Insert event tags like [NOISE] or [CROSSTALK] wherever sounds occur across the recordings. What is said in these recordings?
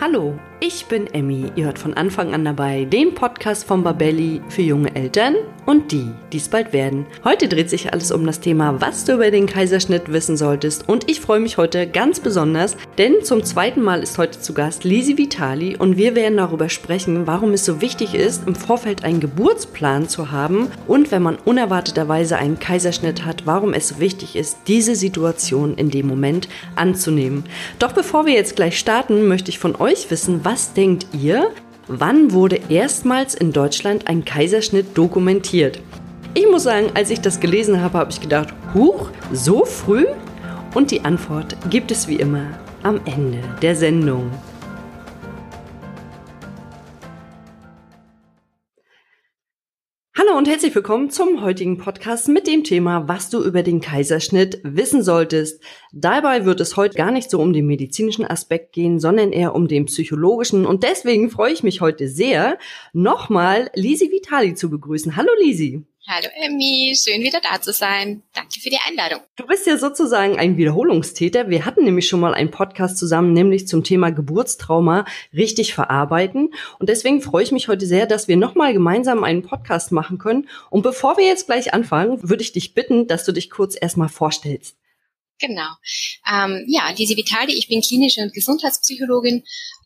Hallo, ich bin Emmy. Ihr hört von Anfang an dabei den Podcast von Babelli für junge Eltern und die, die es bald werden. Heute dreht sich alles um das Thema, was du über den Kaiserschnitt wissen solltest. Und ich freue mich heute ganz besonders, denn zum zweiten Mal ist heute zu Gast Lisi Vitali und wir werden darüber sprechen, warum es so wichtig ist, im Vorfeld einen Geburtsplan zu haben und wenn man unerwarteterweise einen Kaiserschnitt hat, warum es so wichtig ist, diese Situation in dem Moment anzunehmen. Doch bevor wir jetzt gleich starten, möchte ich von euch wissen, was denkt ihr? Wann wurde erstmals in Deutschland ein Kaiserschnitt dokumentiert? Ich muss sagen, als ich das gelesen habe, habe ich gedacht, huch, so früh? Und die Antwort gibt es wie immer am Ende der Sendung. Hallo und herzlich willkommen zum heutigen Podcast mit dem Thema, was du über den Kaiserschnitt wissen solltest. Dabei wird es heute gar nicht so um den medizinischen Aspekt gehen, sondern eher um den psychologischen. Und deswegen freue ich mich heute sehr, nochmal Lisi Vitali zu begrüßen. Hallo Lisi. Hallo Emmy, schön wieder da zu sein. Danke für die Einladung. Du bist ja sozusagen ein Wiederholungstäter. Wir hatten nämlich schon mal einen Podcast zusammen, nämlich zum Thema Geburtstrauma richtig verarbeiten. Und deswegen freue ich mich heute sehr, dass wir nochmal gemeinsam einen Podcast machen können. Und bevor wir jetzt gleich anfangen, würde ich dich bitten, dass du dich kurz erstmal vorstellst. Genau. Ähm, ja, Lisi Vitali, ich bin klinische und Gesundheitspsychologin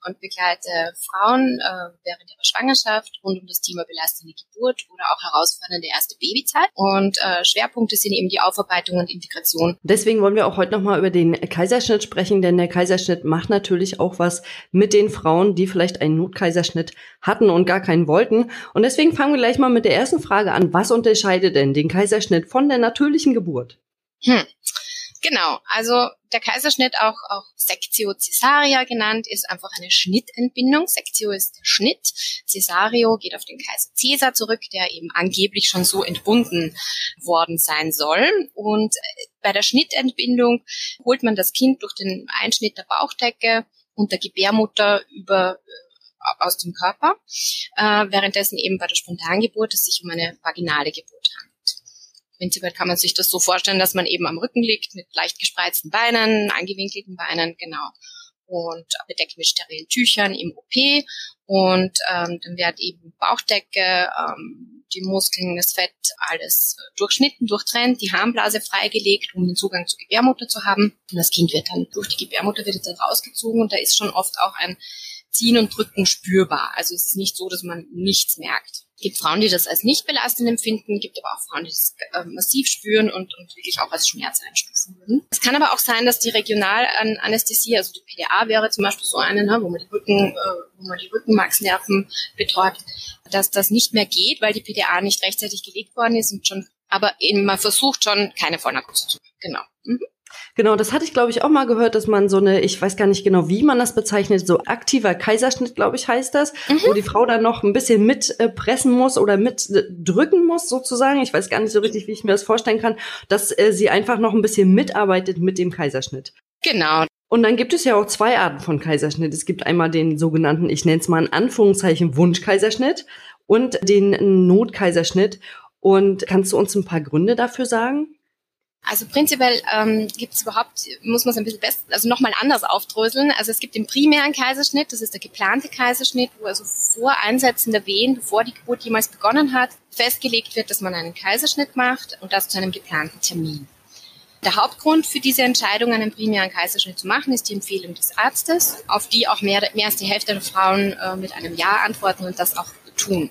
und begleite Frauen äh, während ihrer Schwangerschaft rund um das Thema belastende Geburt oder auch herausfordernde erste Babyzeit. Und äh, Schwerpunkte sind eben die Aufarbeitung und Integration. Deswegen wollen wir auch heute nochmal über den Kaiserschnitt sprechen, denn der Kaiserschnitt macht natürlich auch was mit den Frauen, die vielleicht einen Notkaiserschnitt hatten und gar keinen wollten. Und deswegen fangen wir gleich mal mit der ersten Frage an. Was unterscheidet denn den Kaiserschnitt von der natürlichen Geburt? Hm. Genau, also der Kaiserschnitt, auch, auch Sectio Caesaria genannt, ist einfach eine Schnittentbindung. Sectio ist der Schnitt, Caesario geht auf den Kaiser Caesar zurück, der eben angeblich schon so entbunden worden sein soll. Und äh, bei der Schnittentbindung holt man das Kind durch den Einschnitt der Bauchdecke und der Gebärmutter über äh, aus dem Körper, äh, währenddessen eben bei der Spontangeburt es sich um eine vaginale Geburt handelt. Prinzipiell kann man sich das so vorstellen, dass man eben am Rücken liegt mit leicht gespreizten Beinen, angewinkelten Beinen, genau. Und bedeckt mit sterilen Tüchern im OP. Und ähm, dann wird eben Bauchdecke, ähm, die Muskeln, das Fett, alles durchschnitten, durchtrennt, die Harnblase freigelegt, um den Zugang zur Gebärmutter zu haben. Und das Kind wird dann durch die Gebärmutter wird dann rausgezogen und da ist schon oft auch ein Ziehen und Drücken spürbar. Also es ist nicht so, dass man nichts merkt. Gibt Frauen, die das als nicht belastend empfinden, gibt aber auch Frauen, die das äh, massiv spüren und, und wirklich auch als Schmerz einstufen würden. Es kann aber auch sein, dass die Regionalanästhesie, also die PDA wäre zum Beispiel so eine, ne, wo man die Rücken, äh, wo man die Rückenmarksnerven betäubt, dass das nicht mehr geht, weil die PDA nicht rechtzeitig gelegt worden ist und schon, aber eben man versucht schon keine Vollnarkose zu. Genau. Mhm. Genau, das hatte ich, glaube ich, auch mal gehört, dass man so eine, ich weiß gar nicht genau, wie man das bezeichnet, so aktiver Kaiserschnitt, glaube ich, heißt das, mhm. wo die Frau dann noch ein bisschen mit äh, muss oder mit äh, muss, sozusagen. Ich weiß gar nicht so richtig, wie ich mir das vorstellen kann, dass äh, sie einfach noch ein bisschen mitarbeitet mit dem Kaiserschnitt. Genau. Und dann gibt es ja auch zwei Arten von Kaiserschnitt. Es gibt einmal den sogenannten, ich nenne es mal in Anführungszeichen, Wunschkaiserschnitt und den Notkaiserschnitt. Und kannst du uns ein paar Gründe dafür sagen? Also prinzipiell ähm, gibt es überhaupt, muss man es ein bisschen besser, also nochmal anders aufdröseln. Also es gibt den primären Kaiserschnitt, das ist der geplante Kaiserschnitt, wo also vor Einsetzen der Wehen, bevor die Geburt jemals begonnen hat, festgelegt wird, dass man einen Kaiserschnitt macht und das zu einem geplanten Termin. Der Hauptgrund für diese Entscheidung, einen primären Kaiserschnitt zu machen, ist die Empfehlung des Arztes, auf die auch mehr, mehr als die Hälfte der Frauen äh, mit einem Ja antworten und das auch tun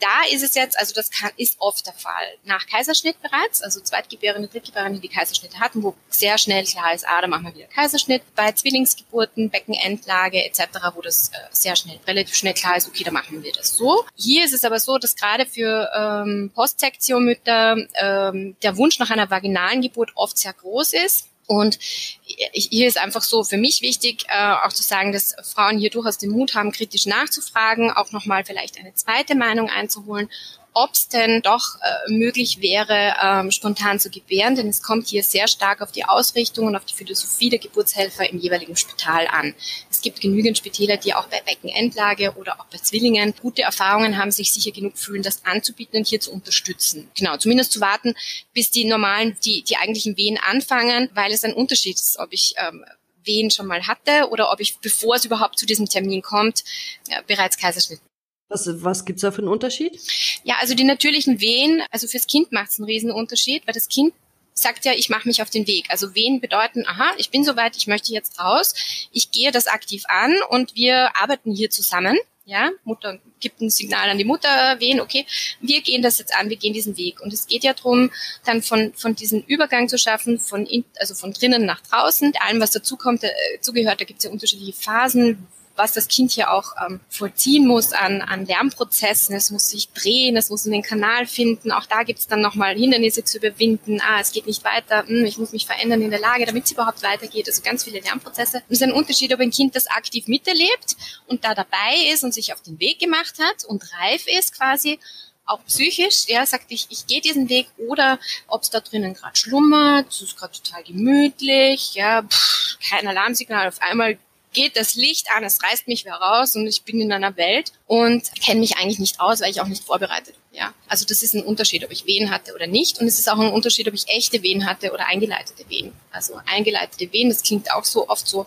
da ist es jetzt, also das kann, ist oft der Fall. Nach Kaiserschnitt bereits, also Zweitgebärende, Drittgebärende, die Kaiserschnitte hatten, wo sehr schnell klar ist, ah, da machen wir wieder Kaiserschnitt. Bei Zwillingsgeburten, Beckenendlage etc., wo das äh, sehr schnell, relativ schnell klar ist, okay, da machen wir das so. Hier ist es aber so, dass gerade für ähm, Postsektionmütter ähm, der Wunsch nach einer vaginalen Geburt oft sehr groß ist und hier ist einfach so für mich wichtig, äh, auch zu sagen, dass Frauen hier durchaus den Mut haben, kritisch nachzufragen, auch nochmal vielleicht eine zweite Meinung einzuholen ob es denn doch äh, möglich wäre, ähm, spontan zu gebären, denn es kommt hier sehr stark auf die Ausrichtung und auf die Philosophie der Geburtshelfer im jeweiligen Spital an. Es gibt genügend Spitäler, die auch bei Beckenendlage oder auch bei Zwillingen gute Erfahrungen haben, sich sicher genug fühlen, das anzubieten und hier zu unterstützen. Genau, zumindest zu warten, bis die normalen, die, die eigentlichen Wehen anfangen, weil es ein Unterschied ist, ob ich ähm, Wehen schon mal hatte oder ob ich, bevor es überhaupt zu diesem Termin kommt, ja, bereits Kaiserschnitt. Was, was gibt's da für einen Unterschied? Ja, also die natürlichen Wehen, also fürs Kind macht es einen riesen Unterschied, weil das Kind sagt ja, ich mache mich auf den Weg. Also Wehen bedeuten, aha, ich bin soweit, ich möchte jetzt raus, ich gehe das aktiv an und wir arbeiten hier zusammen. Ja, Mutter gibt ein Signal an die Mutter, wen, okay, wir gehen das jetzt an, wir gehen diesen Weg. Und es geht ja darum, dann von, von diesem Übergang zu schaffen, von in, also von drinnen nach draußen, allem, was dazukommt, äh, zugehört, da gibt es ja unterschiedliche Phasen, was das Kind hier auch ähm, vollziehen muss an, an Lernprozessen. Es muss sich drehen, es muss den Kanal finden. Auch da gibt es dann nochmal Hindernisse zu überwinden. Ah, es geht nicht weiter. Hm, ich muss mich verändern in der Lage, damit es überhaupt weitergeht. Also ganz viele Lernprozesse. Und es ist ein Unterschied, ob ein Kind das aktiv miterlebt und da dabei ist und sich auf den Weg gemacht hat und reif ist quasi auch psychisch, ja, sagt ich, ich gehe diesen Weg oder ob es da drinnen gerade schlummert, es ist gerade total gemütlich, ja, pff, kein Alarmsignal, auf einmal geht das Licht an, es reißt mich wieder raus und ich bin in einer Welt und kenne mich eigentlich nicht aus, weil ich auch nicht vorbereitet bin. Ja, also das ist ein Unterschied, ob ich Wehen hatte oder nicht. Und es ist auch ein Unterschied, ob ich echte Wehen hatte oder eingeleitete Wehen. Also eingeleitete Wehen, das klingt auch so oft so,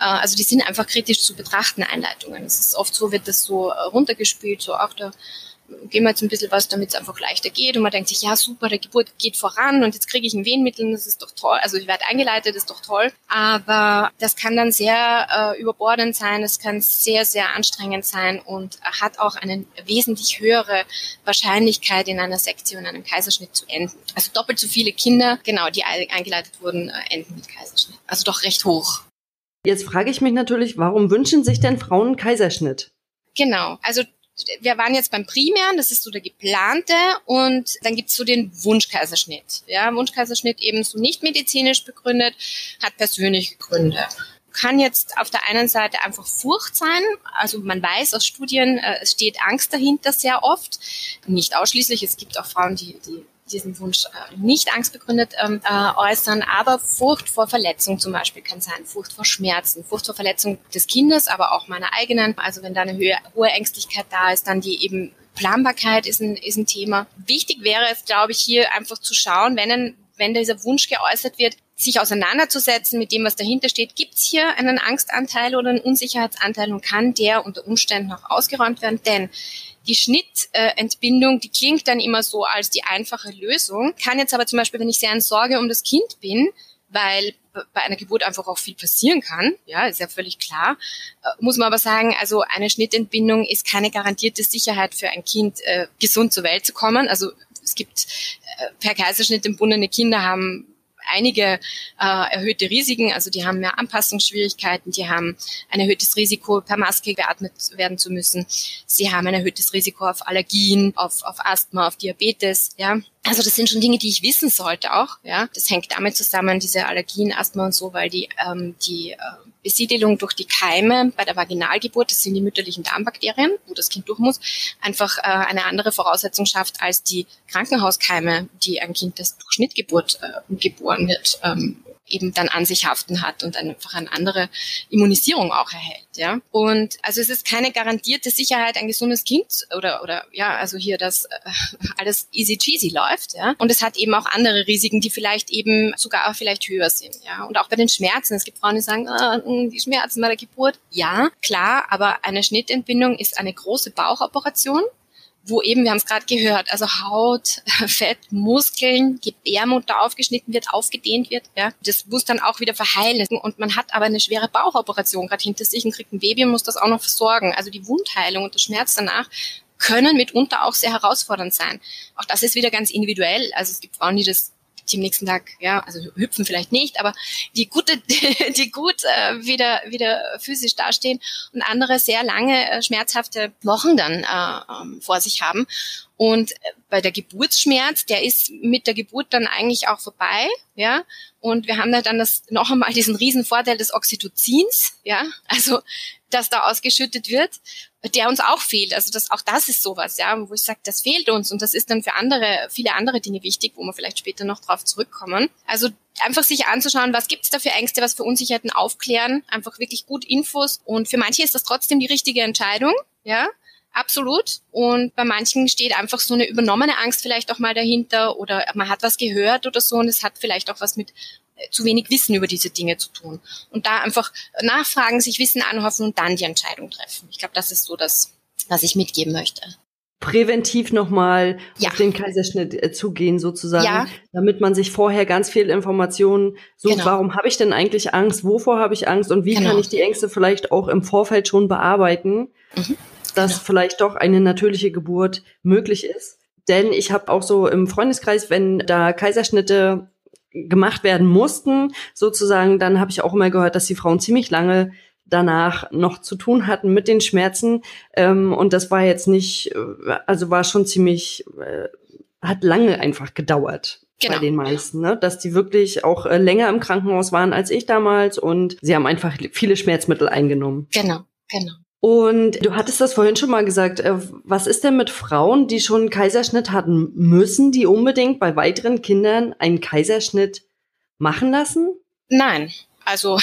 äh, also die sind einfach kritisch zu betrachten, Einleitungen. Es ist oft so, wird das so äh, runtergespielt, so auch der geben wir jetzt ein bisschen was, damit es einfach leichter geht. Und man denkt sich, ja super, der Geburt geht voran und jetzt kriege ich ein Wehenmittel, das ist doch toll. Also ich werde eingeleitet, das ist doch toll. Aber das kann dann sehr äh, überbordend sein, es kann sehr, sehr anstrengend sein und hat auch eine wesentlich höhere Wahrscheinlichkeit, in einer Sektion, einem Kaiserschnitt zu enden. Also doppelt so viele Kinder, genau, die eingeleitet wurden, äh, enden mit Kaiserschnitt. Also doch recht hoch. Jetzt frage ich mich natürlich, warum wünschen sich denn Frauen Kaiserschnitt? Genau, also wir waren jetzt beim Primären, das ist so der geplante und dann gibt's so den Wunschkaiserschnitt. Ja, Wunschkaiserschnitt eben so nicht medizinisch begründet, hat persönliche Gründe. Kann jetzt auf der einen Seite einfach Furcht sein, also man weiß aus Studien, äh, es steht Angst dahinter sehr oft, nicht ausschließlich, es gibt auch Frauen, die, die diesen Wunsch äh, nicht angstbegründet ähm, äh, äußern, aber Furcht vor Verletzung zum Beispiel kann sein, Furcht vor Schmerzen, Furcht vor Verletzung des Kindes, aber auch meiner eigenen. Also wenn da eine hohe, Ängstlichkeit da ist, dann die eben Planbarkeit ist ein, ist ein Thema. Wichtig wäre es, glaube ich, hier einfach zu schauen, wenn, ein, wenn dieser Wunsch geäußert wird, sich auseinanderzusetzen mit dem, was dahinter steht. Gibt es hier einen Angstanteil oder einen Unsicherheitsanteil und kann der unter Umständen auch ausgeräumt werden? Denn die Schnittentbindung, die klingt dann immer so als die einfache Lösung, kann jetzt aber zum Beispiel, wenn ich sehr in Sorge um das Kind bin, weil bei einer Geburt einfach auch viel passieren kann, ja, ist ja völlig klar, äh, muss man aber sagen, also eine Schnittentbindung ist keine garantierte Sicherheit für ein Kind, äh, gesund zur Welt zu kommen. Also es gibt äh, per Kaiserschnitt entbundene Kinder haben einige äh, erhöhte Risiken. Also die haben mehr Anpassungsschwierigkeiten, die haben ein erhöhtes Risiko, per Maske beatmet werden zu müssen. Sie haben ein erhöhtes Risiko auf Allergien, auf, auf Asthma, auf Diabetes. Ja, also das sind schon Dinge, die ich wissen sollte auch. Ja, das hängt damit zusammen, diese Allergien, Asthma und so, weil die ähm, die äh, Besiedelung durch die Keime bei der Vaginalgeburt, das sind die mütterlichen Darmbakterien, wo das Kind durch muss, einfach äh, eine andere Voraussetzung schafft als die Krankenhauskeime, die ein Kind, das durch Schnittgeburt äh, geboren wird, ähm, eben dann an sich haften hat und einfach eine andere Immunisierung auch erhält. Ja? Und also es ist keine garantierte Sicherheit, ein gesundes Kind oder oder ja, also hier, dass äh, alles easy cheesy läuft. Ja? Und es hat eben auch andere Risiken, die vielleicht eben sogar auch vielleicht höher sind. Ja? Und auch bei den Schmerzen. Es gibt Frauen, die sagen, hm, die Schmerzen bei der Geburt. Ja, klar, aber eine Schnittentbindung ist eine große Bauchoperation wo eben, wir haben es gerade gehört, also Haut, [LAUGHS] Fett, Muskeln, Gebärmutter aufgeschnitten wird, aufgedehnt wird. Ja. Das muss dann auch wieder verheilen. Und man hat aber eine schwere Bauchoperation gerade hinter sich und kriegt ein Baby und muss das auch noch versorgen. Also die Wundheilung und der Schmerz danach können mitunter auch sehr herausfordernd sein. Auch das ist wieder ganz individuell. Also es gibt Frauen, die das die am nächsten Tag, ja, also hüpfen vielleicht nicht, aber die gute, [LAUGHS] die gut äh, wieder, wieder physisch dastehen und andere sehr lange äh, schmerzhafte Wochen dann äh, ähm, vor sich haben. Und äh, bei der Geburtsschmerz, der ist mit der Geburt dann eigentlich auch vorbei, ja. Und wir haben dann das noch einmal diesen riesen Vorteil des Oxytocins, ja. Also, dass da ausgeschüttet wird der uns auch fehlt. Also das, auch das ist sowas, ja, wo ich sage, das fehlt uns und das ist dann für andere, viele andere Dinge wichtig, wo wir vielleicht später noch drauf zurückkommen. Also einfach sich anzuschauen, was gibt's da für Ängste, was für Unsicherheiten aufklären, einfach wirklich gut Infos und für manche ist das trotzdem die richtige Entscheidung, ja. Absolut. Und bei manchen steht einfach so eine übernommene Angst vielleicht auch mal dahinter oder man hat was gehört oder so und es hat vielleicht auch was mit äh, zu wenig Wissen über diese Dinge zu tun. Und da einfach nachfragen, sich Wissen anhoffen und dann die Entscheidung treffen. Ich glaube, das ist so das, was ich mitgeben möchte präventiv nochmal ja. auf den Kaiserschnitt äh, zugehen sozusagen, ja. damit man sich vorher ganz viel Informationen sucht, genau. warum habe ich denn eigentlich Angst, wovor habe ich Angst und wie genau. kann ich die Ängste vielleicht auch im Vorfeld schon bearbeiten, mhm. Dass genau. vielleicht doch eine natürliche Geburt möglich ist. Denn ich habe auch so im Freundeskreis, wenn da Kaiserschnitte gemacht werden mussten, sozusagen, dann habe ich auch immer gehört, dass die Frauen ziemlich lange danach noch zu tun hatten mit den Schmerzen. Ähm, und das war jetzt nicht, äh, also war schon ziemlich, äh, hat lange einfach gedauert. Genau. Bei den meisten, ne? dass die wirklich auch äh, länger im Krankenhaus waren als ich damals und sie haben einfach viele Schmerzmittel eingenommen. Genau, genau. Und du hattest das vorhin schon mal gesagt. Äh, was ist denn mit Frauen, die schon einen Kaiserschnitt hatten? Müssen die unbedingt bei weiteren Kindern einen Kaiserschnitt machen lassen? Nein, also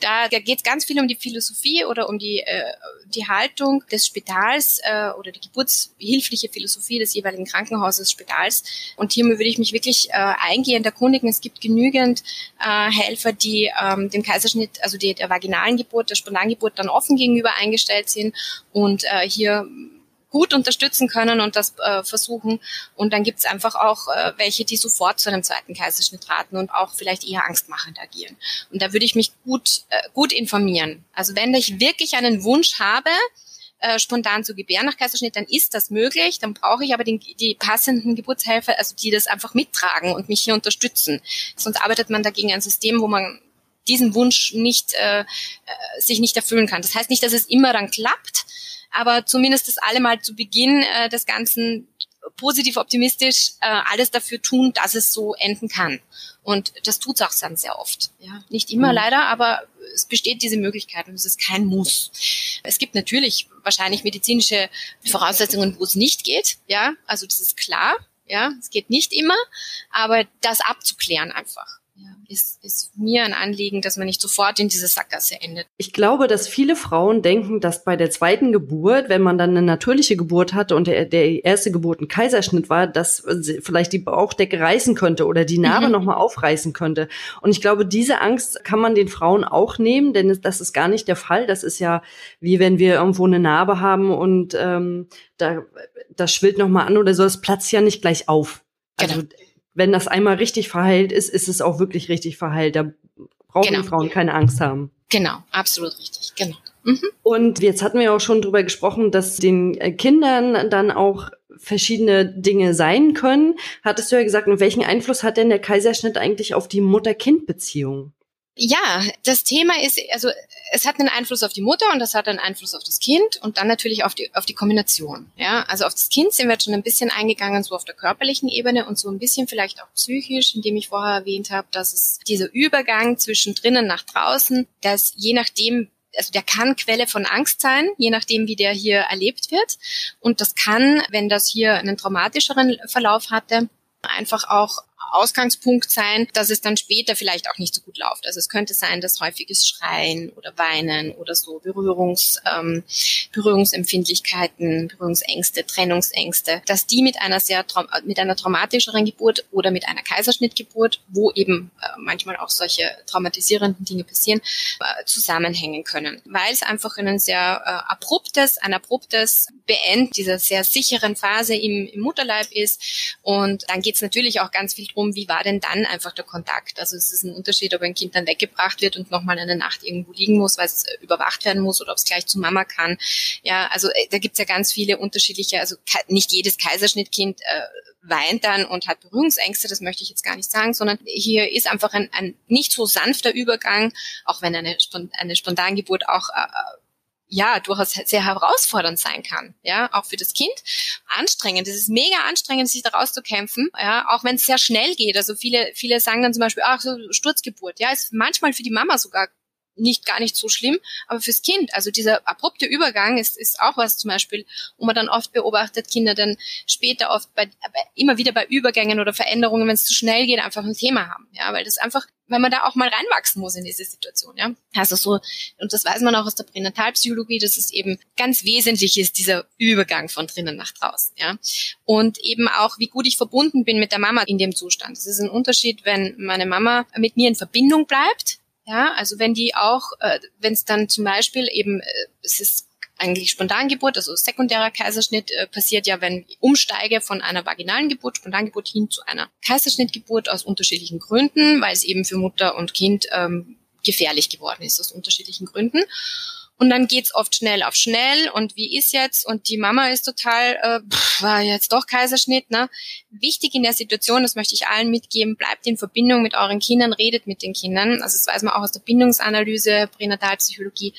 da, geht es ganz viel um die Philosophie oder um die, äh, die Haltung des Spitals äh, oder die geburtshilfliche Philosophie des jeweiligen Krankenhauses, Spitals. Und hier würde ich mich wirklich äh, eingehend erkundigen. Es gibt genügend äh, Helfer, die ähm, dem Kaiserschnitt, also die, der vaginalen Geburt, der Spontangeburt dann offen gegenüber eingestellt sind und äh, hier gut unterstützen können und das äh, versuchen. Und dann gibt es einfach auch äh, welche, die sofort zu einem zweiten Kaiserschnitt raten und auch vielleicht eher angstmachend agieren. Und da würde ich mich gut, äh, gut informieren. Also wenn ich wirklich einen Wunsch habe, äh, spontan zu gebären nach Kaiserschnitt, dann ist das möglich. Dann brauche ich aber den, die passenden Geburtshelfer, also die das einfach mittragen und mich hier unterstützen. Sonst arbeitet man dagegen ein System, wo man diesen Wunsch nicht äh, äh sich nicht erfüllen kann. Das heißt nicht, dass es immer dann klappt, aber zumindest das alle mal zu Beginn äh, des Ganzen positiv optimistisch äh, alles dafür tun, dass es so enden kann. Und das tut es auch dann sehr oft. Ja. Nicht immer mhm. leider, aber es besteht diese Möglichkeit und es ist kein Muss. Es gibt natürlich wahrscheinlich medizinische Voraussetzungen, wo es nicht geht. Ja, also das ist klar. Ja, es geht nicht immer, aber das abzuklären einfach ja, ist, ist mir ein Anliegen, dass man nicht sofort in diese Sackgasse endet. Ich glaube, dass viele Frauen denken, dass bei der zweiten Geburt, wenn man dann eine natürliche Geburt hatte und der, der erste Geburt ein Kaiserschnitt war, dass vielleicht die Bauchdecke reißen könnte oder die Narbe mhm. nochmal aufreißen könnte. Und ich glaube, diese Angst kann man den Frauen auch nehmen, denn das ist gar nicht der Fall. Das ist ja wie wenn wir irgendwo eine Narbe haben und ähm, da das schwillt nochmal an oder so, das platzt ja nicht gleich auf. Also genau wenn das einmal richtig verheilt ist, ist es auch wirklich richtig verheilt. Da brauchen genau. die Frauen keine Angst haben. Genau, absolut richtig, genau. Mhm. Und jetzt hatten wir auch schon drüber gesprochen, dass den äh, Kindern dann auch verschiedene Dinge sein können. Hattest du ja gesagt, und welchen Einfluss hat denn der Kaiserschnitt eigentlich auf die Mutter-Kind-Beziehung? Ja, das Thema ist, also es hat einen Einfluss auf die Mutter und das hat einen Einfluss auf das Kind und dann natürlich auf die, auf die Kombination. Ja, also auf das Kind sind wir jetzt schon ein bisschen eingegangen, so auf der körperlichen Ebene und so ein bisschen vielleicht auch psychisch, indem ich vorher erwähnt habe, dass es dieser Übergang zwischen drinnen nach draußen, dass je nachdem, also der kann Quelle von Angst sein, je nachdem, wie der hier erlebt wird. Und das kann, wenn das hier einen traumatischeren Verlauf hatte, einfach auch Ausgangspunkt sein, dass es dann später vielleicht auch nicht so gut läuft. Also es könnte sein, dass häufiges Schreien oder Weinen oder so Berührungs, ähm, Berührungsempfindlichkeiten, Berührungsängste, Trennungsängste, dass die mit einer sehr mit einer traumatischeren Geburt oder mit einer Kaiserschnittgeburt, wo eben äh, manchmal auch solche traumatisierenden Dinge passieren, äh, zusammenhängen können, weil es einfach ein sehr äh, abruptes, ein abruptes Beend dieser sehr sicheren Phase im, im Mutterleib ist und dann geht es natürlich auch ganz viel drum, wie war denn dann einfach der Kontakt? Also es ist ein Unterschied, ob ein Kind dann weggebracht wird und nochmal eine Nacht irgendwo liegen muss, weil es überwacht werden muss oder ob es gleich zu Mama kann. Ja, also äh, da gibt's ja ganz viele unterschiedliche, also nicht jedes Kaiserschnittkind äh, weint dann und hat Berührungsängste, das möchte ich jetzt gar nicht sagen, sondern hier ist einfach ein, ein nicht so sanfter Übergang, auch wenn eine, eine Spontangeburt auch äh, ja durchaus sehr herausfordernd sein kann, ja, auch für das Kind. Anstrengend, es ist mega anstrengend, sich da rauszukämpfen, ja, auch wenn es sehr schnell geht. Also viele, viele sagen dann zum Beispiel, ach so Sturzgeburt, ja, ist manchmal für die Mama sogar nicht gar nicht so schlimm, aber fürs Kind, also dieser abrupte Übergang ist, ist auch was zum Beispiel, wo man dann oft beobachtet, Kinder dann später oft bei, immer wieder bei Übergängen oder Veränderungen, wenn es zu schnell geht, einfach ein Thema haben, ja, weil das einfach, weil man da auch mal reinwachsen muss in diese Situation, ja. Also so, und das weiß man auch aus der Pränatalpsychologie, dass es eben ganz wesentlich ist, dieser Übergang von drinnen nach draußen, ja. Und eben auch, wie gut ich verbunden bin mit der Mama in dem Zustand. Es ist ein Unterschied, wenn meine Mama mit mir in Verbindung bleibt, ja, also wenn die auch, äh, wenn es dann zum Beispiel eben, äh, es ist eigentlich Spontangeburt, also sekundärer Kaiserschnitt äh, passiert ja, wenn ich umsteige von einer vaginalen Geburt, Spontangeburt hin zu einer Kaiserschnittgeburt aus unterschiedlichen Gründen, weil es eben für Mutter und Kind ähm, gefährlich geworden ist aus unterschiedlichen Gründen. Und dann geht's oft schnell auf schnell und wie ist jetzt? Und die Mama ist total, äh, pff, war jetzt doch Kaiserschnitt. Ne? Wichtig in der Situation, das möchte ich allen mitgeben, bleibt in Verbindung mit euren Kindern, redet mit den Kindern. Also das weiß man auch aus der Bindungsanalyse, Pränatalpsychologie.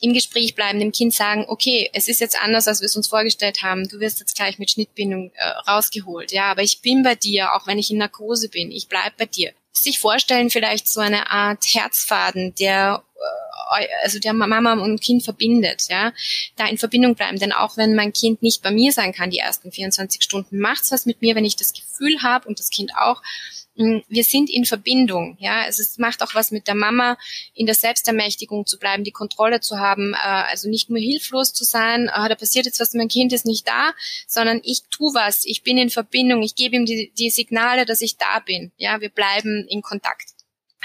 Im Gespräch bleiben, dem Kind sagen, okay, es ist jetzt anders, als wir es uns vorgestellt haben. Du wirst jetzt gleich mit Schnittbindung äh, rausgeholt. Ja, aber ich bin bei dir, auch wenn ich in Narkose bin. Ich bleib bei dir. Sich vorstellen, vielleicht so eine Art Herzfaden, der also der Mama und Kind verbindet, ja, da in Verbindung bleiben. Denn auch wenn mein Kind nicht bei mir sein kann, die ersten 24 Stunden, macht's was mit mir, wenn ich das Gefühl habe und das Kind auch, hm, wir sind in Verbindung, ja. Es ist, macht auch was mit der Mama, in der Selbstermächtigung zu bleiben, die Kontrolle zu haben, äh, also nicht nur hilflos zu sein, äh, da passiert jetzt was, mein Kind ist nicht da, sondern ich tu was, ich bin in Verbindung, ich gebe ihm die, die Signale, dass ich da bin, ja. Wir bleiben in Kontakt.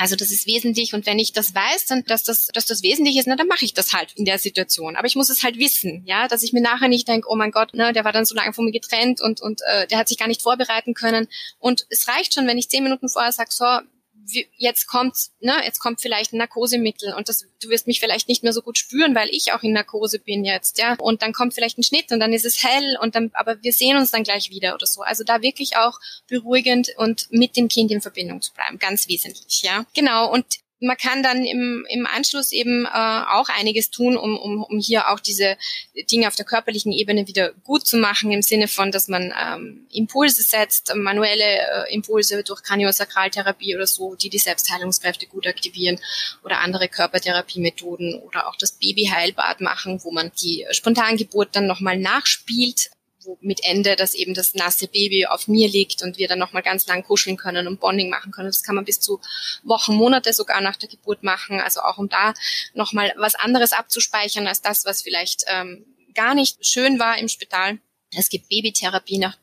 Also das ist wesentlich und wenn ich das weiß, dann dass das, dass das wesentlich ist, na, dann mache ich das halt in der Situation. Aber ich muss es halt wissen, ja, dass ich mir nachher nicht denke, oh mein Gott, ne, der war dann so lange von mir getrennt und und äh, der hat sich gar nicht vorbereiten können. Und es reicht schon, wenn ich zehn Minuten vorher sage, so, jetzt kommt, ne, jetzt kommt vielleicht ein Narkosemittel und das, du wirst mich vielleicht nicht mehr so gut spüren, weil ich auch in Narkose bin jetzt, ja. Und dann kommt vielleicht ein Schnitt und dann ist es hell und dann, aber wir sehen uns dann gleich wieder oder so. Also da wirklich auch beruhigend und mit dem Kind in Verbindung zu bleiben, ganz wesentlich, ja. Genau. Und man kann dann im, im Anschluss eben äh, auch einiges tun, um, um, um hier auch diese Dinge auf der körperlichen Ebene wieder gut zu machen, im Sinne von, dass man ähm, Impulse setzt, manuelle äh, Impulse durch Kraniosakraltherapie oder so, die die Selbstheilungskräfte gut aktivieren oder andere Körpertherapiemethoden oder auch das Babyheilbad machen, wo man die Spontangeburt dann nochmal nachspielt wo mit Ende, dass eben das nasse Baby auf mir liegt und wir dann nochmal ganz lang kuscheln können und Bonding machen können. Das kann man bis zu Wochen, Monate sogar nach der Geburt machen. Also auch um da nochmal was anderes abzuspeichern als das, was vielleicht ähm, gar nicht schön war im Spital. Es gibt Babytherapie nach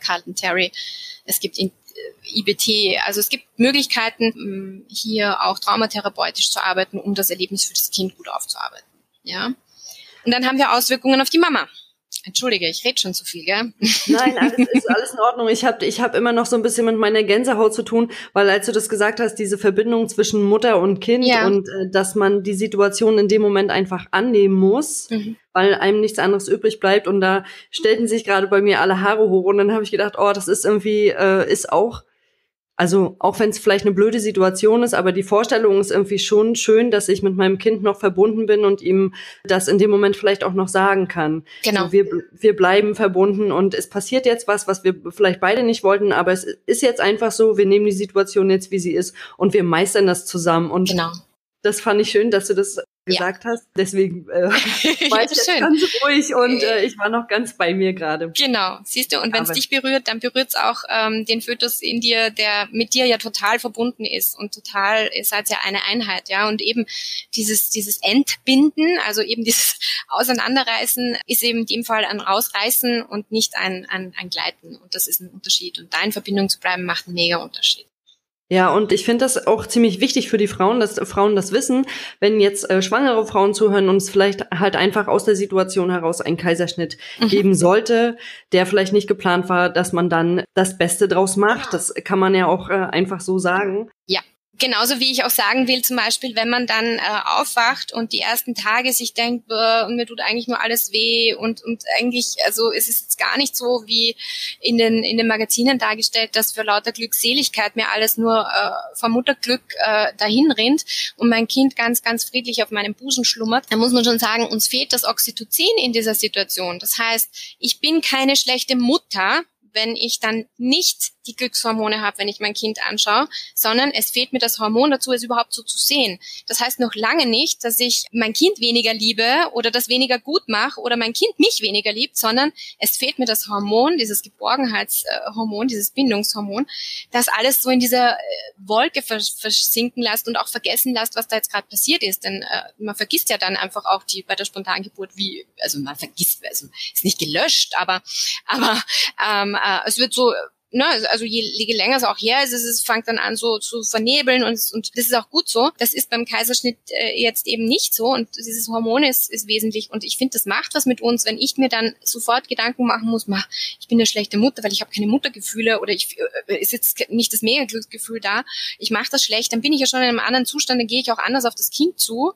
Carlton Terry. Es gibt in, äh, IBT. Also es gibt Möglichkeiten, hier auch traumatherapeutisch zu arbeiten, um das Erlebnis für das Kind gut aufzuarbeiten. Ja. Und dann haben wir Auswirkungen auf die Mama. Entschuldige, ich rede schon zu viel, gell? Nein, alles [LAUGHS] ist alles in Ordnung. Ich habe ich hab immer noch so ein bisschen mit meiner Gänsehaut zu tun, weil als du das gesagt hast, diese Verbindung zwischen Mutter und Kind ja. und äh, dass man die Situation in dem Moment einfach annehmen muss, mhm. weil einem nichts anderes übrig bleibt und da stellten sich gerade bei mir alle Haare hoch und dann habe ich gedacht, oh, das ist irgendwie äh, ist auch also auch wenn es vielleicht eine blöde Situation ist, aber die Vorstellung ist irgendwie schon schön, dass ich mit meinem Kind noch verbunden bin und ihm das in dem Moment vielleicht auch noch sagen kann. Genau. So, wir, wir bleiben verbunden und es passiert jetzt was, was wir vielleicht beide nicht wollten, aber es ist jetzt einfach so, wir nehmen die Situation jetzt, wie sie ist und wir meistern das zusammen. Und genau. das fand ich schön, dass du das gesagt ja. hast. Deswegen äh, [LAUGHS] war ich jetzt ganz ruhig und äh, ich war noch ganz bei mir gerade. Genau, siehst du, und wenn es dich berührt, dann berührt es auch ähm, den Fötus in dir, der mit dir ja total verbunden ist und total, ihr seid ja eine Einheit, ja. Und eben dieses, dieses Entbinden, also eben dieses [LAUGHS] Auseinanderreißen, ist eben in dem Fall ein Rausreißen und nicht ein, ein, ein Gleiten. Und das ist ein Unterschied. Und da in Verbindung zu bleiben, macht einen mega Unterschied. Ja, und ich finde das auch ziemlich wichtig für die Frauen, dass Frauen das wissen, wenn jetzt äh, schwangere Frauen zuhören und es vielleicht halt einfach aus der Situation heraus einen Kaiserschnitt mhm. geben sollte, der vielleicht nicht geplant war, dass man dann das Beste draus macht. Das kann man ja auch äh, einfach so sagen. Ja, Genauso wie ich auch sagen will, zum Beispiel, wenn man dann äh, aufwacht und die ersten Tage sich denkt, und mir tut eigentlich nur alles weh und, und eigentlich, also es ist jetzt gar nicht so wie in den, in den Magazinen dargestellt, dass für lauter Glückseligkeit mir alles nur äh, vom Mutterglück äh, dahin rennt und mein Kind ganz, ganz friedlich auf meinem Busen schlummert, dann muss man schon sagen, uns fehlt das Oxytocin in dieser Situation. Das heißt, ich bin keine schlechte Mutter, wenn ich dann nicht die Glückshormone habe, wenn ich mein Kind anschaue, sondern es fehlt mir das Hormon dazu, es überhaupt so zu sehen. Das heißt noch lange nicht, dass ich mein Kind weniger liebe oder das weniger gut mache oder mein Kind mich weniger liebt, sondern es fehlt mir das Hormon, dieses Geborgenheitshormon, dieses Bindungshormon, das alles so in dieser äh, Wolke versinken lässt und auch vergessen lässt, was da jetzt gerade passiert ist. Denn äh, man vergisst ja dann einfach auch die bei der Spontangeburt, wie, also man vergisst, also ist nicht gelöscht, aber aber ähm, äh, es wird so ne, also je, je länger es auch her ist, es, fängt dann an so zu vernebeln und, und das ist auch gut so. Das ist beim Kaiserschnitt äh, jetzt eben nicht so und dieses Hormon ist, ist wesentlich und ich finde, das macht was mit uns, wenn ich mir dann sofort Gedanken machen muss, mach, ich bin eine schlechte Mutter, weil ich habe keine Muttergefühle oder ich äh, ist jetzt nicht das mega Glücksgefühl da, ich mache das schlecht, dann bin ich ja schon in einem anderen Zustand, dann gehe ich auch anders auf das Kind zu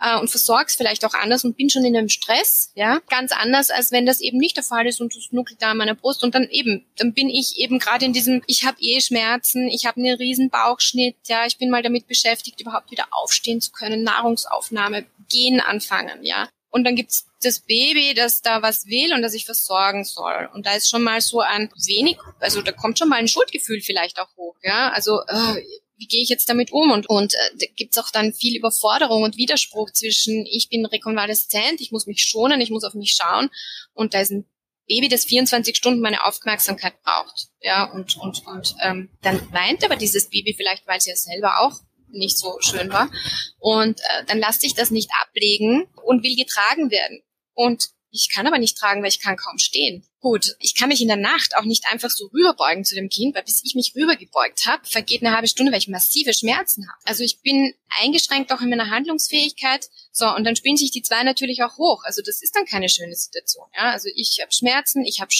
äh, und versorge es vielleicht auch anders und bin schon in einem Stress, ja, ganz anders, als wenn das eben nicht der Fall ist und es nuckelt da an meiner Brust und dann eben, dann bin ich eben gerade in diesem, ich habe eh Schmerzen, ich habe einen riesen Bauchschnitt, ja, ich bin mal damit beschäftigt, überhaupt wieder aufstehen zu können, Nahrungsaufnahme, gehen anfangen, ja. Und dann gibt's das Baby, das da was will und das ich versorgen soll. Und da ist schon mal so ein wenig, also da kommt schon mal ein Schuldgefühl vielleicht auch hoch, ja. Also äh, wie gehe ich jetzt damit um? Und, und äh, da gibt's auch dann viel Überforderung und Widerspruch zwischen, ich bin rekonvaleszent, ich muss mich schonen, ich muss auf mich schauen und da ist ein Baby, das 24 Stunden meine Aufmerksamkeit braucht. Ja, und, und, und ähm, dann weint aber dieses Baby vielleicht, weil sie ja selber auch nicht so schön war. Und äh, dann lasse ich das nicht ablegen und will getragen werden. Und ich kann aber nicht tragen, weil ich kann kaum stehen. Gut, ich kann mich in der Nacht auch nicht einfach so rüberbeugen zu dem Kind, weil bis ich mich rübergebeugt habe, vergeht eine halbe Stunde, weil ich massive Schmerzen habe. Also ich bin eingeschränkt auch in meiner Handlungsfähigkeit. So, und dann spielen sich die zwei natürlich auch hoch. Also das ist dann keine schöne Situation. Ja? Also ich habe Schmerzen, ich habe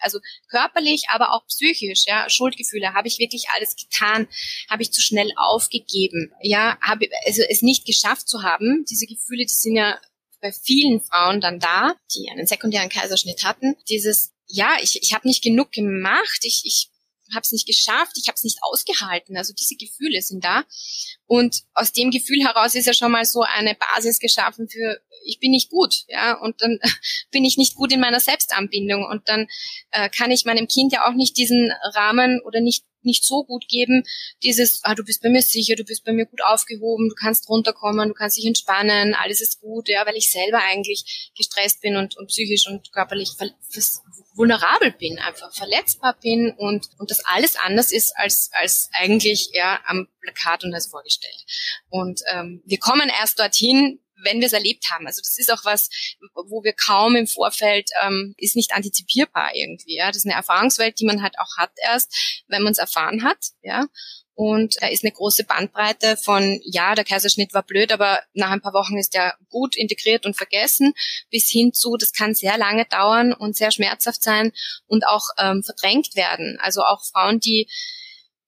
also körperlich, aber auch psychisch, ja, Schuldgefühle. Habe ich wirklich alles getan? Habe ich zu schnell aufgegeben? Ja, habe also es nicht geschafft zu haben. Diese Gefühle, die sind ja bei vielen Frauen dann da, die einen sekundären Kaiserschnitt hatten, dieses, ja, ich, ich habe nicht genug gemacht, ich, ich habe es nicht geschafft, ich habe es nicht ausgehalten. Also diese Gefühle sind da. Und aus dem Gefühl heraus ist ja schon mal so eine Basis geschaffen für, ich bin nicht gut, ja, und dann [LAUGHS] bin ich nicht gut in meiner Selbstanbindung und dann äh, kann ich meinem Kind ja auch nicht diesen Rahmen oder nicht nicht so gut geben, dieses, ah, du bist bei mir sicher, du bist bei mir gut aufgehoben, du kannst runterkommen, du kannst dich entspannen, alles ist gut, ja, weil ich selber eigentlich gestresst bin und, und psychisch und körperlich vulnerabel bin, einfach verletzbar bin und, und das alles anders ist als, als eigentlich ja, am Plakat und als vorgestellt. Und ähm, wir kommen erst dorthin, wenn wir es erlebt haben. Also das ist auch was, wo wir kaum im Vorfeld ähm, ist nicht antizipierbar irgendwie. Ja, das ist eine Erfahrungswelt, die man halt auch hat erst, wenn man es erfahren hat. Ja, und da ist eine große Bandbreite von, ja, der Kaiserschnitt war blöd, aber nach ein paar Wochen ist der gut integriert und vergessen, bis hin zu, das kann sehr lange dauern und sehr schmerzhaft sein und auch ähm, verdrängt werden. Also auch Frauen, die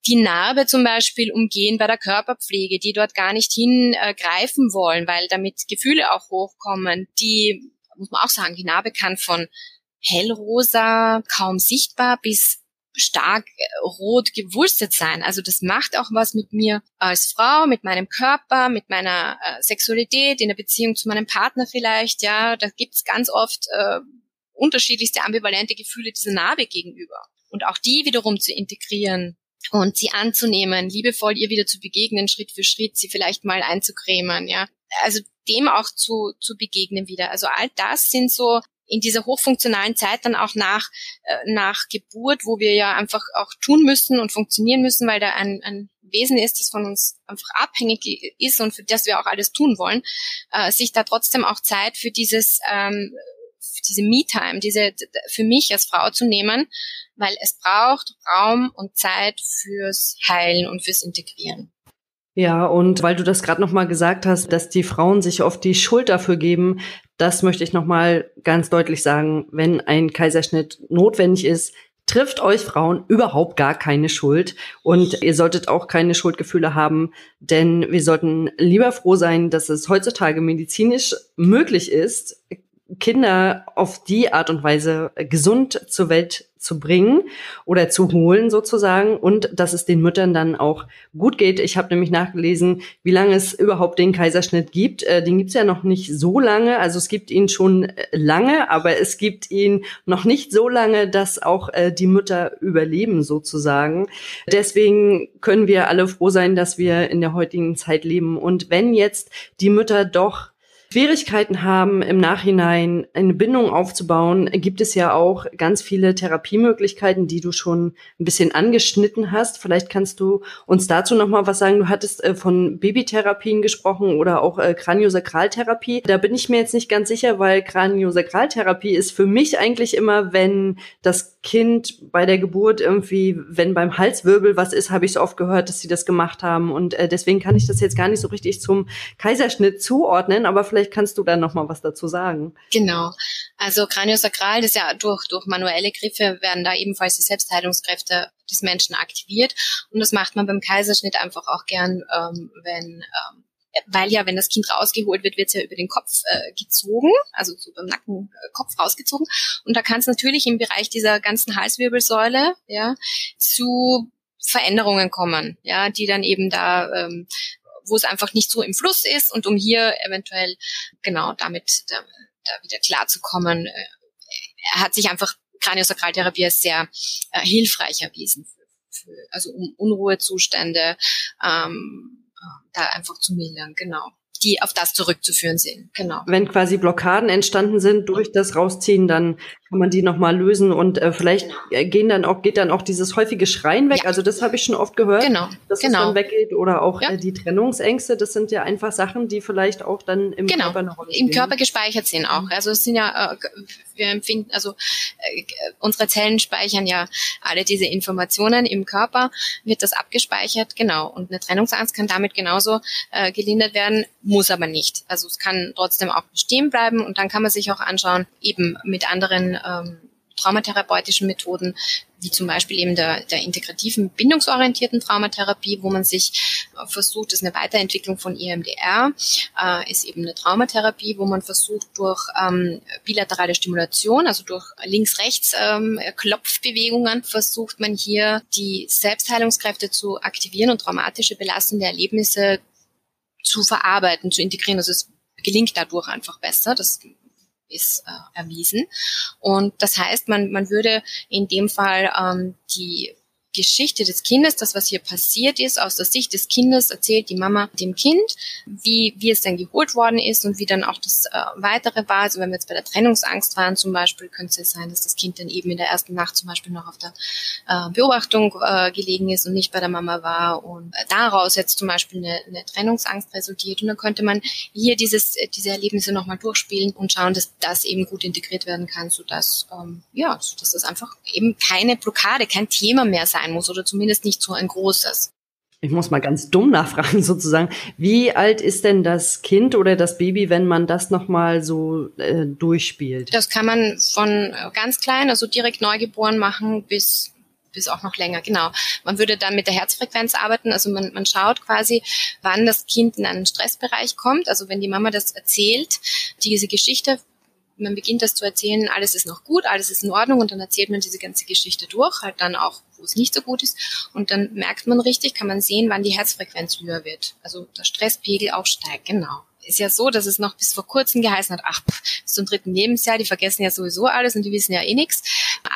die Narbe zum Beispiel umgehen bei der Körperpflege, die dort gar nicht hingreifen äh, wollen, weil damit Gefühle auch hochkommen. Die, muss man auch sagen, die Narbe kann von hellrosa, kaum sichtbar bis stark äh, rot gewurstet sein. Also das macht auch was mit mir als Frau, mit meinem Körper, mit meiner äh, Sexualität, in der Beziehung zu meinem Partner vielleicht. Ja, da gibt's ganz oft äh, unterschiedlichste ambivalente Gefühle dieser Narbe gegenüber. Und auch die wiederum zu integrieren und sie anzunehmen, liebevoll ihr wieder zu begegnen, Schritt für Schritt, sie vielleicht mal einzucremen, ja. Also dem auch zu, zu begegnen wieder. Also all das sind so in dieser hochfunktionalen Zeit dann auch nach, äh, nach Geburt, wo wir ja einfach auch tun müssen und funktionieren müssen, weil da ein, ein Wesen ist, das von uns einfach abhängig ist und für das wir auch alles tun wollen, äh, sich da trotzdem auch Zeit für dieses, ähm, diese Me-Time, diese für mich als Frau zu nehmen, weil es braucht Raum und Zeit fürs Heilen und fürs Integrieren. Ja, und weil du das gerade noch mal gesagt hast, dass die Frauen sich oft die Schuld dafür geben, das möchte ich noch mal ganz deutlich sagen, wenn ein Kaiserschnitt notwendig ist, trifft euch Frauen überhaupt gar keine Schuld und ihr solltet auch keine Schuldgefühle haben, denn wir sollten lieber froh sein, dass es heutzutage medizinisch möglich ist, Kinder auf die Art und Weise gesund zur Welt zu bringen oder zu holen sozusagen und dass es den Müttern dann auch gut geht. Ich habe nämlich nachgelesen, wie lange es überhaupt den Kaiserschnitt gibt. Äh, den gibt's ja noch nicht so lange. Also es gibt ihn schon äh, lange, aber es gibt ihn noch nicht so lange, dass auch äh, die Mütter überleben sozusagen. Deswegen können wir alle froh sein, dass wir in der heutigen Zeit leben. Und wenn jetzt die Mütter doch Schwierigkeiten haben, im Nachhinein eine Bindung aufzubauen, gibt es ja auch ganz viele Therapiemöglichkeiten, die du schon ein bisschen angeschnitten hast. Vielleicht kannst du uns dazu noch mal was sagen. Du hattest äh, von Babytherapien gesprochen oder auch äh, Kraniosakraltherapie. Da bin ich mir jetzt nicht ganz sicher, weil Kraniosakraltherapie ist für mich eigentlich immer, wenn das Kind bei der Geburt irgendwie, wenn beim Halswirbel was ist, habe ich so oft gehört, dass sie das gemacht haben. Und äh, deswegen kann ich das jetzt gar nicht so richtig zum Kaiserschnitt zuordnen, aber vielleicht Vielleicht kannst du da noch mal was dazu sagen. Genau. Also Kraniosakral, das ist ja durch, durch manuelle Griffe werden da ebenfalls die Selbstheilungskräfte des Menschen aktiviert. Und das macht man beim Kaiserschnitt einfach auch gern, ähm, wenn ähm, weil ja, wenn das Kind rausgeholt wird, wird es ja über den Kopf äh, gezogen, also so beim Nacken äh, Kopf rausgezogen. Und da kann es natürlich im Bereich dieser ganzen Halswirbelsäule ja zu Veränderungen kommen, ja, die dann eben da ähm, wo es einfach nicht so im Fluss ist und um hier eventuell genau damit da, da wieder klarzukommen. Äh, hat sich einfach Kraniosakraltherapie als sehr äh, hilfreich erwiesen, für, für, also um Unruhezustände ähm, äh, da einfach zu mildern, genau die auf das zurückzuführen sind. Genau. Wenn quasi Blockaden entstanden sind durch das Rausziehen, dann kann man die nochmal lösen und äh, vielleicht genau. gehen dann auch, geht dann auch dieses häufige Schreien weg. Ja. Also das habe ich schon oft gehört, genau. dass genau. es dann weggeht. Oder auch ja. äh, die Trennungsängste, das sind ja einfach Sachen, die vielleicht auch dann im genau. Körper eine Rolle spielen. Im Körper gespeichert sind auch. Mhm. Also es sind ja, äh, wir empfinden, also äh, unsere Zellen speichern ja alle diese Informationen im Körper, wird das abgespeichert, genau. Und eine Trennungsangst kann damit genauso äh, gelindert werden, muss aber nicht. Also es kann trotzdem auch bestehen bleiben und dann kann man sich auch anschauen, eben mit anderen ähm, traumatherapeutischen Methoden, wie zum Beispiel eben der, der integrativen bindungsorientierten Traumatherapie, wo man sich äh, versucht, das ist eine Weiterentwicklung von EMDR, äh, ist eben eine Traumatherapie, wo man versucht, durch ähm, bilaterale Stimulation, also durch links-rechts ähm, Klopfbewegungen, versucht man hier die Selbstheilungskräfte zu aktivieren und traumatische belastende Erlebnisse zu verarbeiten, zu integrieren. Also es gelingt dadurch einfach besser. Das ist äh, erwiesen. Und das heißt, man, man würde in dem Fall ähm, die Geschichte des Kindes, das, was hier passiert ist, aus der Sicht des Kindes erzählt die Mama dem Kind, wie, wie es denn geholt worden ist und wie dann auch das äh, Weitere war. Also wenn wir jetzt bei der Trennungsangst waren zum Beispiel, könnte es sein, dass das Kind dann eben in der ersten Nacht zum Beispiel noch auf der äh, Beobachtung äh, gelegen ist und nicht bei der Mama war und daraus jetzt zum Beispiel eine, eine Trennungsangst resultiert. Und dann könnte man hier dieses, äh, diese Erlebnisse nochmal durchspielen und schauen, dass das eben gut integriert werden kann, sodass, ähm, ja, sodass das einfach eben keine Blockade, kein Thema mehr sein sein muss oder zumindest nicht so ein großes. Ich muss mal ganz dumm nachfragen [LAUGHS] sozusagen. Wie alt ist denn das Kind oder das Baby, wenn man das nochmal so äh, durchspielt? Das kann man von ganz klein, also direkt neugeboren machen bis bis auch noch länger, genau. Man würde dann mit der Herzfrequenz arbeiten, also man, man schaut quasi, wann das Kind in einen Stressbereich kommt. Also wenn die Mama das erzählt, diese Geschichte man beginnt das zu erzählen, alles ist noch gut, alles ist in Ordnung und dann erzählt man diese ganze Geschichte durch, halt dann auch, wo es nicht so gut ist. Und dann merkt man richtig, kann man sehen, wann die Herzfrequenz höher wird. Also der Stresspegel auch steigt, genau. Ist ja so, dass es noch bis vor kurzem geheißen hat, ach, bis zum dritten Lebensjahr, die vergessen ja sowieso alles und die wissen ja eh nichts.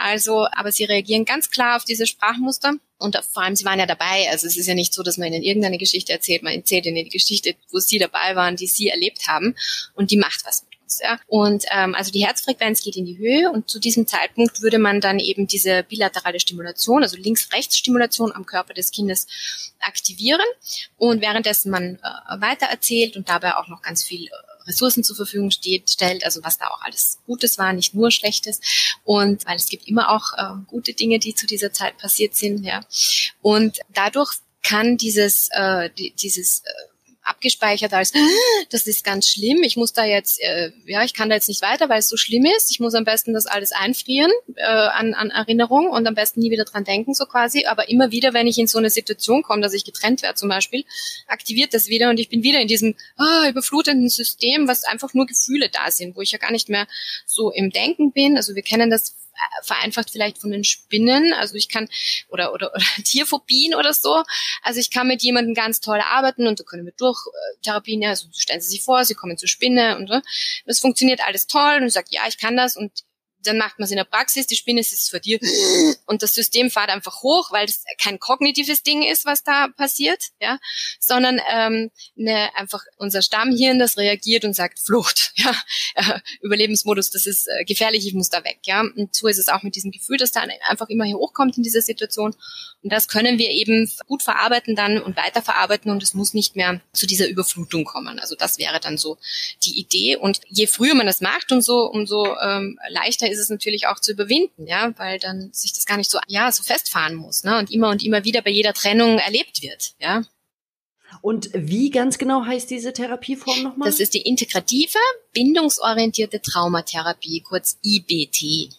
Also, aber sie reagieren ganz klar auf diese Sprachmuster. Und vor allem, sie waren ja dabei. Also es ist ja nicht so, dass man ihnen irgendeine Geschichte erzählt. Man erzählt ihnen die Geschichte, wo sie dabei waren, die sie erlebt haben. Und die macht was ja. Und ähm, also die Herzfrequenz geht in die Höhe und zu diesem Zeitpunkt würde man dann eben diese bilaterale Stimulation, also Links-Rechts-Stimulation am Körper des Kindes aktivieren und währenddessen man äh, weiter erzählt und dabei auch noch ganz viel äh, Ressourcen zur Verfügung steht, stellt, also was da auch alles Gutes war, nicht nur Schlechtes. Und weil es gibt immer auch äh, gute Dinge, die zu dieser Zeit passiert sind, ja. Und dadurch kann dieses, äh, die, dieses äh, abgespeichert als, das ist ganz schlimm, ich muss da jetzt, äh, ja, ich kann da jetzt nicht weiter, weil es so schlimm ist. Ich muss am besten das alles einfrieren äh, an, an Erinnerung und am besten nie wieder dran denken, so quasi. Aber immer wieder, wenn ich in so eine Situation komme, dass ich getrennt werde zum Beispiel, aktiviert das wieder und ich bin wieder in diesem ah, überflutenden System, was einfach nur Gefühle da sind, wo ich ja gar nicht mehr so im Denken bin. Also wir kennen das vereinfacht vielleicht von den Spinnen. Also ich kann, oder, oder, oder [LAUGHS] Tierphobien oder so. Also ich kann mit jemandem ganz toll arbeiten und da können wir durch äh, Therapien, also stellen Sie sich vor, Sie kommen zur Spinne und so. Das funktioniert alles toll und sage, ja, ich kann das und dann macht man es in der Praxis, die Spinne ist für dir und das System fährt einfach hoch, weil es kein kognitives Ding ist, was da passiert, ja, sondern ähm, ne, einfach unser Stammhirn, das reagiert und sagt Flucht, [LAUGHS] ja, äh, Überlebensmodus, das ist äh, gefährlich, ich muss da weg, ja. Und so ist es auch mit diesem Gefühl, das dann einfach immer hier hochkommt in dieser Situation und das können wir eben gut verarbeiten dann und weiterverarbeiten und es muss nicht mehr zu dieser Überflutung kommen. Also das wäre dann so die Idee und je früher man das macht, umso umso ähm, leichter ist es natürlich auch zu überwinden, ja, weil dann sich das gar nicht so, ja, so festfahren muss, ne, und immer und immer wieder bei jeder Trennung erlebt wird, ja. Und wie ganz genau heißt diese Therapieform nochmal? Das ist die integrative, bindungsorientierte Traumatherapie, kurz IBT.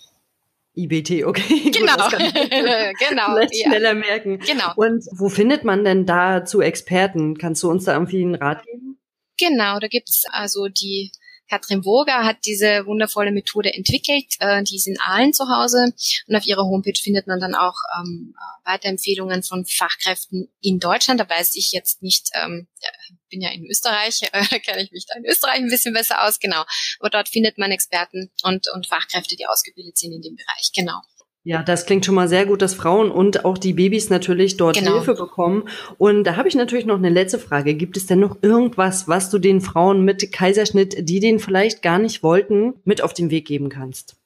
IBT, okay. [LAUGHS] Genau, Gut, [LAUGHS] [LAUGHS] genau. Ja. schneller merken. Genau. Und wo findet man denn da zu Experten? Kannst du uns da irgendwie einen Rat geben? Genau, da gibt's also die Katrin Woger hat diese wundervolle Methode entwickelt. Äh, die ist in Aalen zu Hause und auf ihrer Homepage findet man dann auch ähm, Weiterempfehlungen von Fachkräften in Deutschland. Da weiß ich jetzt nicht, ähm, bin ja in Österreich, [LAUGHS] äh, kenne ich mich da in Österreich ein bisschen besser aus, genau. Aber dort findet man Experten und, und Fachkräfte, die ausgebildet sind in dem Bereich, genau. Ja, das klingt schon mal sehr gut, dass Frauen und auch die Babys natürlich dort genau. Hilfe bekommen. Und da habe ich natürlich noch eine letzte Frage. Gibt es denn noch irgendwas, was du den Frauen mit Kaiserschnitt, die den vielleicht gar nicht wollten, mit auf den Weg geben kannst?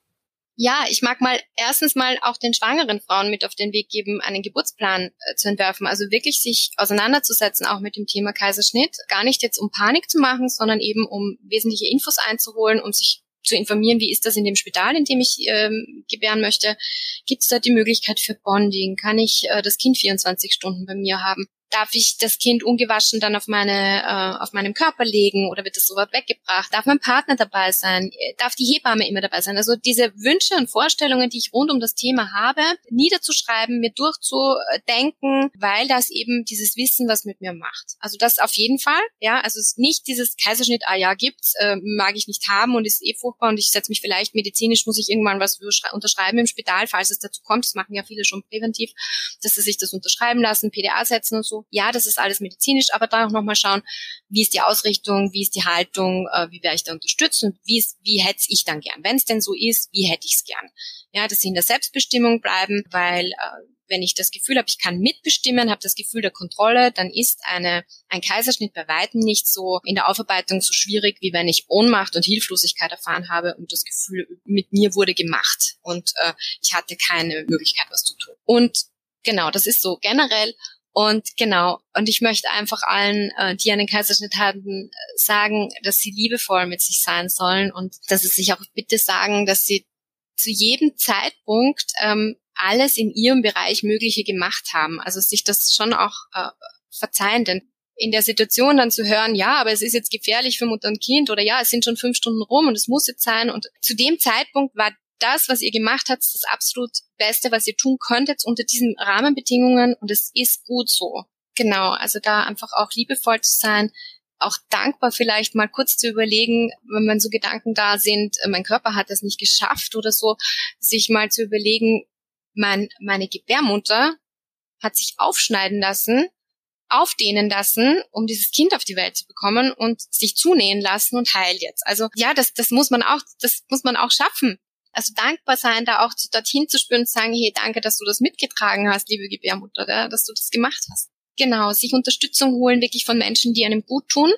Ja, ich mag mal erstens mal auch den schwangeren Frauen mit auf den Weg geben, einen Geburtsplan äh, zu entwerfen. Also wirklich sich auseinanderzusetzen, auch mit dem Thema Kaiserschnitt. Gar nicht jetzt um Panik zu machen, sondern eben um wesentliche Infos einzuholen, um sich zu informieren, wie ist das in dem Spital, in dem ich ähm, gebären möchte. Gibt es da die Möglichkeit für Bonding? Kann ich äh, das Kind 24 Stunden bei mir haben? Darf ich das Kind ungewaschen dann auf meine äh, auf meinem Körper legen oder wird es so weit weggebracht? Darf mein Partner dabei sein? Darf die Hebamme immer dabei sein? Also diese Wünsche und Vorstellungen, die ich rund um das Thema habe, niederzuschreiben, mir durchzudenken, weil das eben dieses Wissen was mit mir macht. Also das auf jeden Fall, ja. Also es nicht dieses Kaiserschnitt, ah ja, gibt's, äh, mag ich nicht haben und ist eh furchtbar und ich setze mich vielleicht medizinisch, muss ich irgendwann was unterschreiben im Spital, falls es dazu kommt. Das machen ja viele schon präventiv, dass sie sich das unterschreiben lassen, PDA setzen und so ja, das ist alles medizinisch, aber da auch nochmal schauen, wie ist die Ausrichtung, wie ist die Haltung, äh, wie werde ich da unterstützt und wie, wie hätte ich dann gern. Wenn es denn so ist, wie hätte ich es gern. Ja, dass sie in der Selbstbestimmung bleiben, weil äh, wenn ich das Gefühl habe, ich kann mitbestimmen, habe das Gefühl der Kontrolle, dann ist eine, ein Kaiserschnitt bei weitem nicht so in der Aufarbeitung so schwierig, wie wenn ich Ohnmacht und Hilflosigkeit erfahren habe und das Gefühl, mit mir wurde gemacht und äh, ich hatte keine Möglichkeit, was zu tun. Und genau, das ist so generell. Und genau, und ich möchte einfach allen, äh, die einen Kaiserschnitt hatten, sagen, dass sie liebevoll mit sich sein sollen und dass sie sich auch bitte sagen, dass sie zu jedem Zeitpunkt ähm, alles in ihrem Bereich Mögliche gemacht haben. Also sich das schon auch äh, verzeihen, denn in der Situation dann zu hören, ja, aber es ist jetzt gefährlich für Mutter und Kind oder ja, es sind schon fünf Stunden rum und es muss jetzt sein. Und zu dem Zeitpunkt war das, was ihr gemacht habt, das absolut Beste, was ihr tun könntet unter diesen Rahmenbedingungen und es ist gut so. Genau, also da einfach auch liebevoll zu sein, auch dankbar vielleicht mal kurz zu überlegen, wenn man so Gedanken da sind, äh, mein Körper hat das nicht geschafft oder so, sich mal zu überlegen, mein, meine Gebärmutter hat sich aufschneiden lassen, aufdehnen lassen, um dieses Kind auf die Welt zu bekommen und sich zunähen lassen und heilt jetzt. Also ja, das, das muss man auch, das muss man auch schaffen also dankbar sein, da auch dorthin zu spüren und sagen, hey, danke, dass du das mitgetragen hast, liebe Gebärmutter, dass du das gemacht hast. Genau, sich Unterstützung holen wirklich von Menschen, die einem gut tun,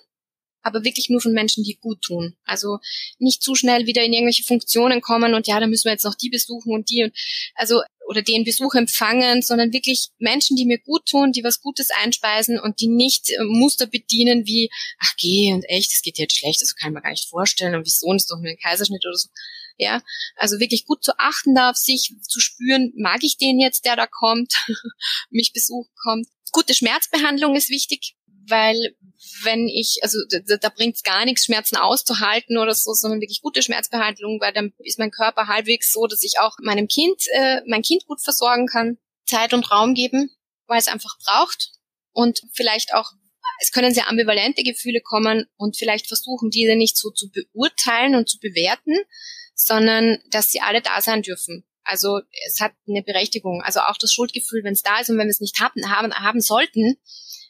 aber wirklich nur von Menschen, die gut tun. Also nicht zu schnell wieder in irgendwelche Funktionen kommen und ja, da müssen wir jetzt noch die besuchen und die und also oder den Besuch empfangen, sondern wirklich Menschen, die mir gut tun, die was Gutes einspeisen und die nicht äh, Muster bedienen wie, ach geh und echt, das geht dir jetzt schlecht, das kann ich mir gar nicht vorstellen und wieso ist doch nur ein Kaiserschnitt oder so ja, also wirklich gut zu achten da auf sich, zu spüren, mag ich den jetzt, der da kommt, [LAUGHS] mich besuchen kommt. Gute Schmerzbehandlung ist wichtig, weil wenn ich, also da, da bringt es gar nichts, Schmerzen auszuhalten oder so, sondern wirklich gute Schmerzbehandlung, weil dann ist mein Körper halbwegs so, dass ich auch meinem Kind, äh, mein Kind gut versorgen kann, Zeit und Raum geben, weil es einfach braucht und vielleicht auch es können sehr ambivalente Gefühle kommen und vielleicht versuchen, diese nicht so zu beurteilen und zu bewerten, sondern dass sie alle da sein dürfen. Also es hat eine Berechtigung. Also auch das Schuldgefühl, wenn es da ist und wenn wir es nicht haben, haben, haben sollten,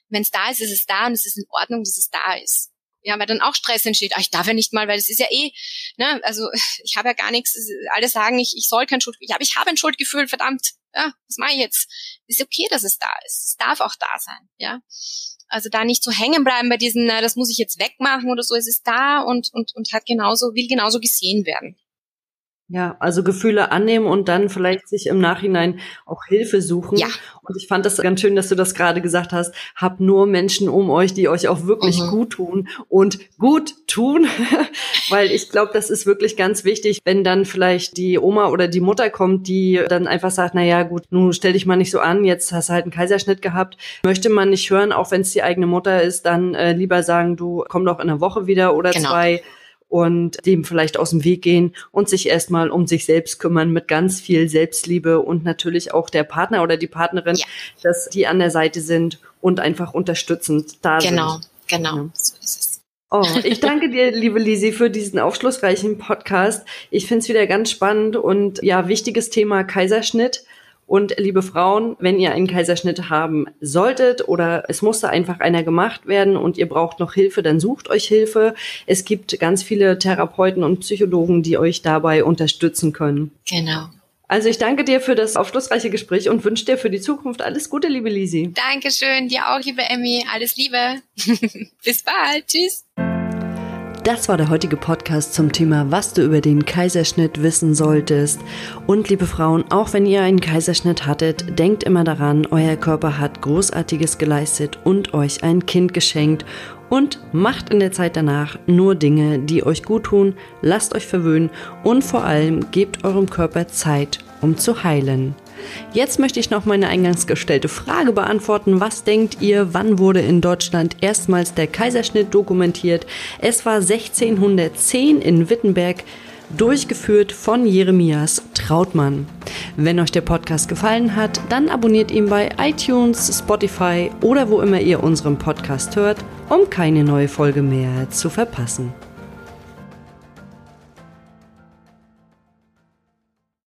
wenn es da ist, ist es da und es ist in Ordnung, dass es da ist. Ja, weil dann auch Stress entsteht. Ah, ich darf ja nicht mal, weil es ist ja eh, ne, also [LAUGHS] ich habe ja gar nichts. Alle sagen, ich, ich soll kein Schuldgefühl. Ja, aber ich habe ein Schuldgefühl, verdammt. Ja, was mache ich jetzt? Ist okay, dass es da ist. Es darf auch da sein. Ja, also da nicht so hängen bleiben bei diesen, na, das muss ich jetzt wegmachen oder so. Es ist da und und und hat genauso will genauso gesehen werden. Ja, also Gefühle annehmen und dann vielleicht sich im Nachhinein auch Hilfe suchen. Ja. Und ich fand das ganz schön, dass du das gerade gesagt hast. Habt nur Menschen um euch, die euch auch wirklich mhm. gut tun und gut tun. [LAUGHS] Weil ich glaube, das ist wirklich ganz wichtig, wenn dann vielleicht die Oma oder die Mutter kommt, die dann einfach sagt, na ja, gut, nun stell dich mal nicht so an, jetzt hast du halt einen Kaiserschnitt gehabt. Möchte man nicht hören, auch wenn es die eigene Mutter ist, dann äh, lieber sagen, du komm doch in einer Woche wieder oder genau. zwei und dem vielleicht aus dem Weg gehen und sich erstmal um sich selbst kümmern mit ganz viel Selbstliebe und natürlich auch der Partner oder die Partnerin, ja. dass die an der Seite sind und einfach unterstützend da genau, sind. Genau, genau, so ist es. Oh, ich danke dir, liebe Lisi, für diesen aufschlussreichen Podcast. Ich finde es wieder ganz spannend und ja, wichtiges Thema Kaiserschnitt. Und liebe Frauen, wenn ihr einen Kaiserschnitt haben solltet oder es musste einfach einer gemacht werden und ihr braucht noch Hilfe, dann sucht euch Hilfe. Es gibt ganz viele Therapeuten und Psychologen, die euch dabei unterstützen können. Genau. Also ich danke dir für das aufschlussreiche Gespräch und wünsche dir für die Zukunft alles Gute, liebe Lisi. Dankeschön, dir auch, liebe Emmy. Alles Liebe. [LAUGHS] Bis bald. Tschüss. Das war der heutige Podcast zum Thema, was du über den Kaiserschnitt wissen solltest. Und liebe Frauen, auch wenn ihr einen Kaiserschnitt hattet, denkt immer daran, euer Körper hat Großartiges geleistet und euch ein Kind geschenkt. Und macht in der Zeit danach nur Dinge, die euch gut tun, lasst euch verwöhnen und vor allem gebt eurem Körper Zeit, um zu heilen. Jetzt möchte ich noch meine eingangs gestellte Frage beantworten. Was denkt ihr, wann wurde in Deutschland erstmals der Kaiserschnitt dokumentiert? Es war 1610 in Wittenberg durchgeführt von Jeremias Trautmann. Wenn euch der Podcast gefallen hat, dann abonniert ihn bei iTunes, Spotify oder wo immer ihr unseren Podcast hört, um keine neue Folge mehr zu verpassen.